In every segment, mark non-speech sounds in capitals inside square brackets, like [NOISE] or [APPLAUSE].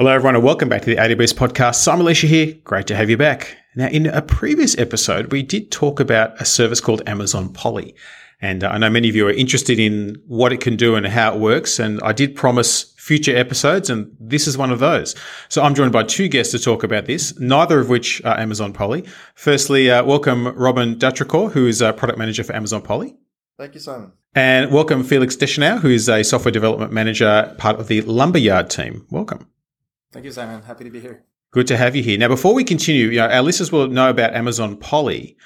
Hello, everyone, and welcome back to the AWS podcast. Simon Elisha here. Great to have you back. Now, in a previous episode, we did talk about a service called Amazon Polly. And uh, I know many of you are interested in what it can do and how it works. And I did promise future episodes, and this is one of those. So I'm joined by two guests to talk about this, neither of which are Amazon Polly. Firstly, uh, welcome Robin Dutricore, who is a product manager for Amazon Polly. Thank you, Simon. And welcome Felix Deschenaux, who is a software development manager, part of the Lumberyard team. Welcome. Thank you, Simon. Happy to be here. Good to have you here. Now, before we continue, you know, our listeners will know about Amazon Polly,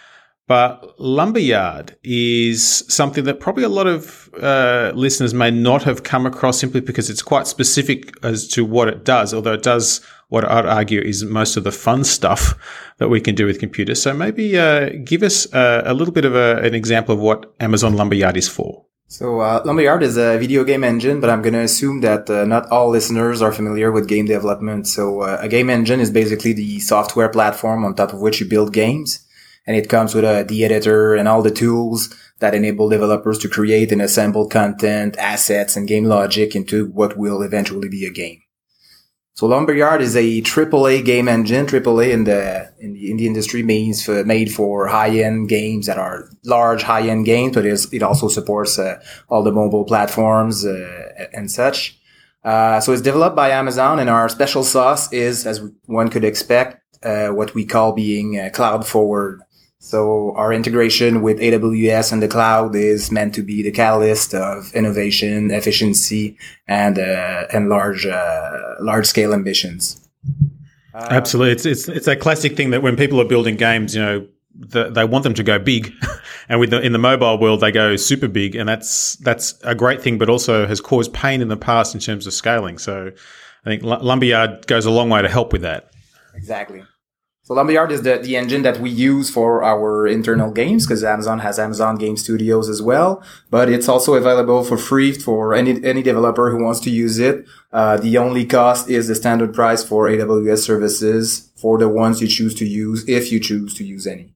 but Lumberyard is something that probably a lot of uh, listeners may not have come across simply because it's quite specific as to what it does, although it does what I'd argue is most of the fun stuff that we can do with computers. So maybe uh, give us uh, a little bit of a, an example of what Amazon Lumberyard is for. So uh, Lumberyard is a video game engine, but I'm going to assume that uh, not all listeners are familiar with game development. So uh, a game engine is basically the software platform on top of which you build games. And it comes with a, the editor and all the tools that enable developers to create and assemble content, assets, and game logic into what will eventually be a game. So Lumberyard is a AAA game engine. AAA in the in the, in the industry means for, made for high end games that are large high end games, but it also supports uh, all the mobile platforms uh, and such. Uh, so it's developed by Amazon, and our special sauce is, as one could expect, uh, what we call being cloud forward. So our integration with AWS and the cloud is meant to be the catalyst of innovation, efficiency, and uh, and large uh, large scale ambitions. Uh, Absolutely, it's it's it's a classic thing that when people are building games, you know, the, they want them to go big, [LAUGHS] and with the, in the mobile world, they go super big, and that's that's a great thing, but also has caused pain in the past in terms of scaling. So, I think Lumberyard goes a long way to help with that. Exactly. So Lumberyard is the, the engine that we use for our internal games because Amazon has Amazon Game Studios as well. But it's also available for free for any any developer who wants to use it. Uh, the only cost is the standard price for AWS services for the ones you choose to use, if you choose to use any.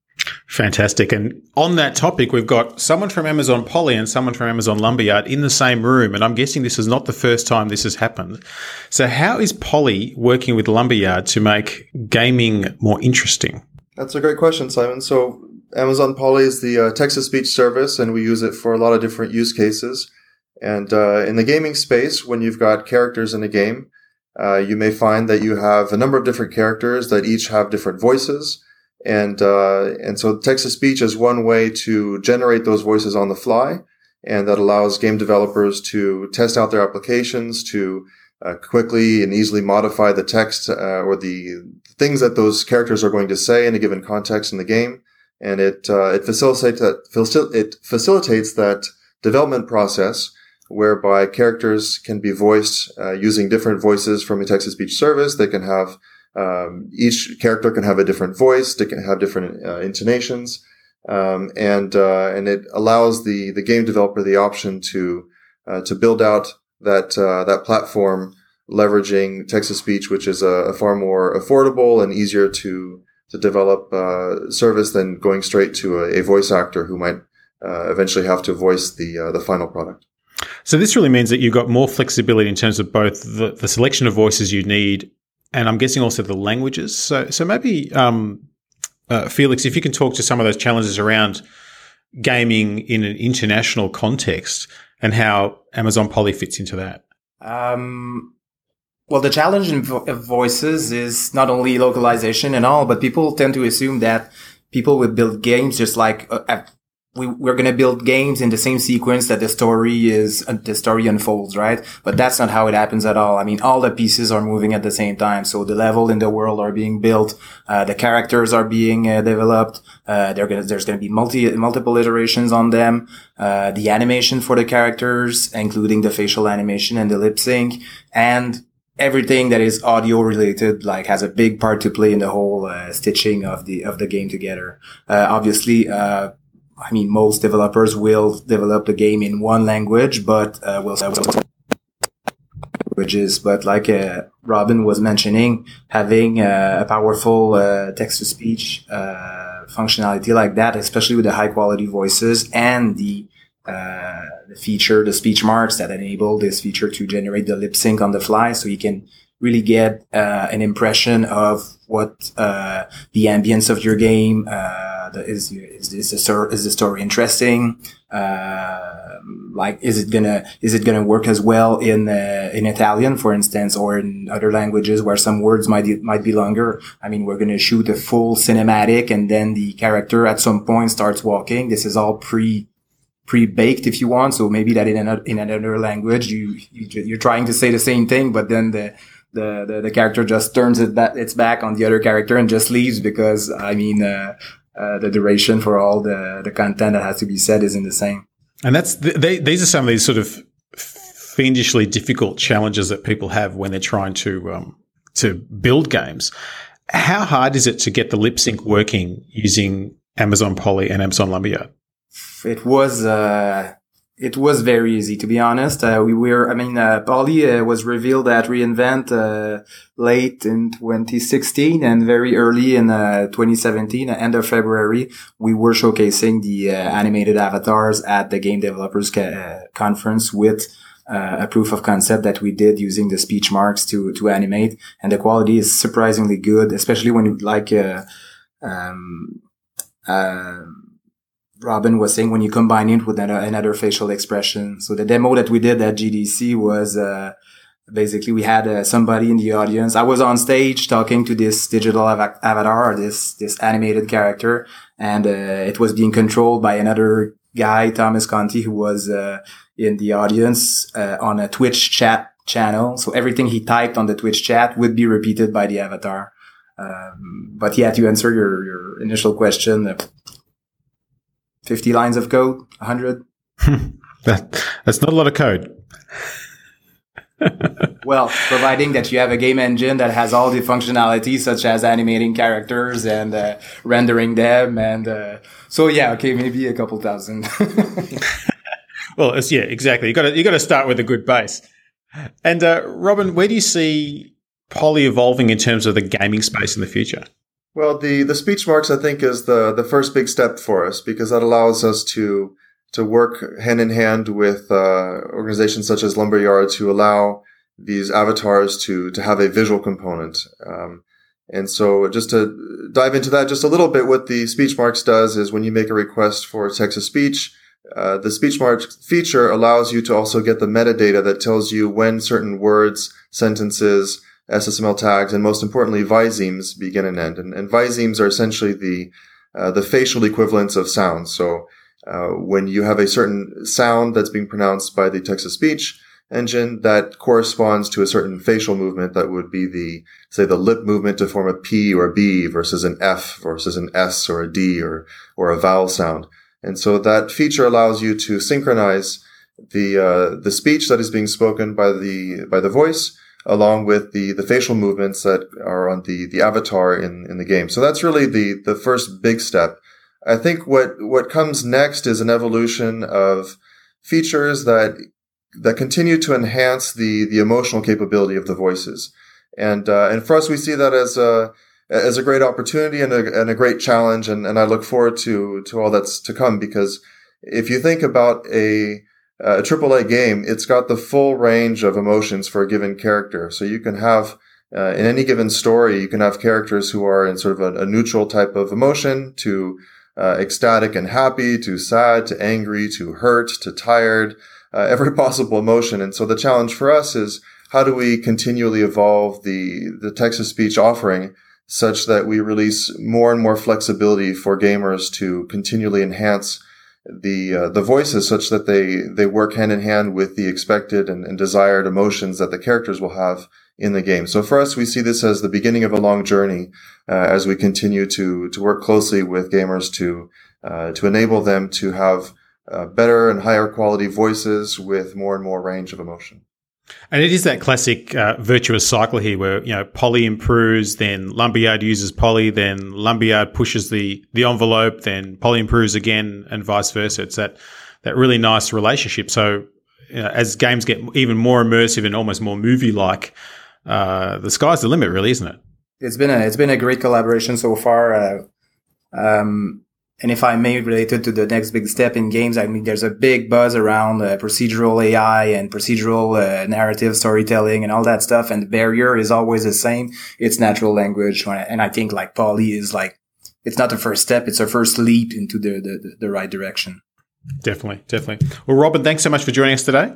Fantastic. And on that topic, we've got someone from Amazon Polly and someone from Amazon Lumberyard in the same room. And I'm guessing this is not the first time this has happened. So, how is Polly working with Lumberyard to make gaming more interesting? That's a great question, Simon. So, Amazon Polly is the uh, text to speech service, and we use it for a lot of different use cases. And uh, in the gaming space, when you've got characters in a game, uh, you may find that you have a number of different characters that each have different voices. And, uh, and so text to speech is one way to generate those voices on the fly. And that allows game developers to test out their applications to uh, quickly and easily modify the text uh, or the things that those characters are going to say in a given context in the game. And it, uh, it facilitates that, it facilitates that development process whereby characters can be voiced uh, using different voices from a text to speech service. They can have um, each character can have a different voice. They can have different uh, intonations, um, and uh, and it allows the the game developer the option to uh, to build out that uh, that platform leveraging text to speech, which is a, a, far more affordable and easier to to develop uh, service than going straight to a, a voice actor who might uh, eventually have to voice the the final product. So this really means that you've got more flexibility in terms of both the, the selection of voices you need and I'm guessing also the languages. So, so maybe um, uh, Felix, if you can talk to some of those challenges around gaming in an international context and how Amazon Polly fits into that. Um, well, the challenge in vo- voices is not only localization and all, but people tend to assume that people would build games just like uh, we, we're going to build games in the same sequence that the story is, uh, the story unfolds, right? But that's not how it happens at all. I mean, all the pieces are moving at the same time. So the level in the world are being built. Uh, the characters are being uh, developed. Uh, gonna, there's going to be multi, multiple iterations on them. Uh, the animation for the characters, including the facial animation and the lip sync and everything that is audio related like has a big part to play in the whole uh, stitching of the of the game together uh, obviously uh, I mean, most developers will develop the game in one language, but uh, will languages. But like uh, Robin was mentioning, having uh, a powerful uh, text to speech uh, functionality like that, especially with the high quality voices and the the feature, the speech marks that enable this feature to generate the lip sync on the fly, so you can really get uh, an impression of what uh, the ambience of your game uh, is. Is, is the story the interesting? Uh, like, is it gonna is it gonna work as well in uh, in Italian, for instance, or in other languages where some words might might be longer? I mean, we're gonna shoot a full cinematic, and then the character at some point starts walking. This is all pre pre-baked if you want. So maybe that in another, in another language, you, you, are trying to say the same thing, but then the, the, the, the, character just turns it that its back on the other character and just leaves because, I mean, uh, uh, the duration for all the, the content that has to be said isn't the same. And that's, they, these are some of these sort of fiendishly difficult challenges that people have when they're trying to, um, to build games. How hard is it to get the lip sync working using Amazon Polly and Amazon Lumberyard? it was uh, it was very easy to be honest. Uh, we were, I mean, uh, Polly uh, was revealed at reInvent uh, late in 2016 and very early in uh, 2017, end of February, we were showcasing the uh, animated avatars at the Game Developers ca- conference with a proof of concept that we did using the speech marks to to animate, and the quality is surprisingly good, especially when you like. Um, Robin was saying when you combine it with another, another, facial expression. So the demo that we did at GDC was uh, basically we had uh, somebody in the audience. I was on stage talking to this digital av- avatar, this this animated character, and uh, it was being controlled by another guy, Thomas Conti, who was uh, in the audience uh, on a Twitch chat channel. So everything he typed on the Twitch chat would be repeated by the avatar. Um, but yeah, to answer your, your initial question, 50 lines of code, 100. [LAUGHS] that, that's not a lot of code. [LAUGHS] well, providing that you have a game engine that has all the functionalities such as animating characters and uh, rendering them, and uh, so yeah, okay, maybe a couple thousand. [LAUGHS] well, it's, yeah, exactly. You got to you got to start with a good base. And uh, Robin, where do you see Polly evolving in terms of the gaming space in the future? Well, the, the speech marks, I think, is the, the first big step for us because that allows us to, to work hand in hand with, uh, organizations such as Lumberyard to allow these avatars to, to have a visual component. Um, and so just to dive into that just a little bit, what the speech marks does is when you make a request for text to speech, uh, the speech marks feature allows you to also get the metadata that tells you when certain words, sentences, SSML tags, and most importantly, visemes begin and end. And, and visemes are essentially the uh, the facial equivalents of sounds. So uh, when you have a certain sound that's being pronounced by the text to speech engine, that corresponds to a certain facial movement that would be the say the lip movement to form a P or a B versus an F versus an S or a D or or a vowel sound. And so that feature allows you to synchronize the uh, the speech that is being spoken by the by the voice along with the, the facial movements that are on the, the avatar in, in the game. So that's really the, the first big step. I think what, what comes next is an evolution of features that, that continue to enhance the, the emotional capability of the voices. And, uh, and for us, we see that as a, as a great opportunity and a, and a great challenge. And, and I look forward to, to all that's to come because if you think about a, a AAA game, it's got the full range of emotions for a given character. So you can have, uh, in any given story, you can have characters who are in sort of a, a neutral type of emotion to uh, ecstatic and happy, to sad, to angry, to hurt, to tired, uh, every [LAUGHS] possible emotion. And so the challenge for us is how do we continually evolve the, the text to speech offering such that we release more and more flexibility for gamers to continually enhance the uh, the voices such that they they work hand in hand with the expected and, and, desired emotions that the characters will have in the game. So for us, we see this as the beginning of a long journey uh, as we continue to to work closely with gamers to uh, to enable them to have uh, better and higher quality voices with more and more range of emotion. And it is that classic uh, virtuous cycle here where, you know, Polly improves, then Lumberyard uses Polly, then Lumberyard pushes the, the envelope, then Polly improves again and vice versa. It's that, that really nice relationship. So you know, as games get even more immersive and almost more movie like, uh, the sky's the limit, really, isn't it? It's been a, it's been a great collaboration so far. Uh, um, and if I may related to the next big step in games, I mean, there's a big buzz around uh, procedural AI and procedural uh, narrative storytelling and all that stuff. And the barrier is always the same. It's natural language. And I think like Polly is like, it's not the first step. It's a first leap into the, the, the right direction. Definitely. Definitely. Well, Robin, thanks so much for joining us today.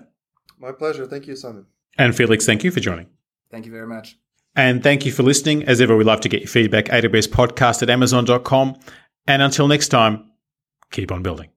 My pleasure. Thank you, Simon. And Felix, thank you for joining. Thank you very much. And thank you for listening. As ever, we love to get your feedback. AWS podcast at amazon.com. And until next time, keep on building.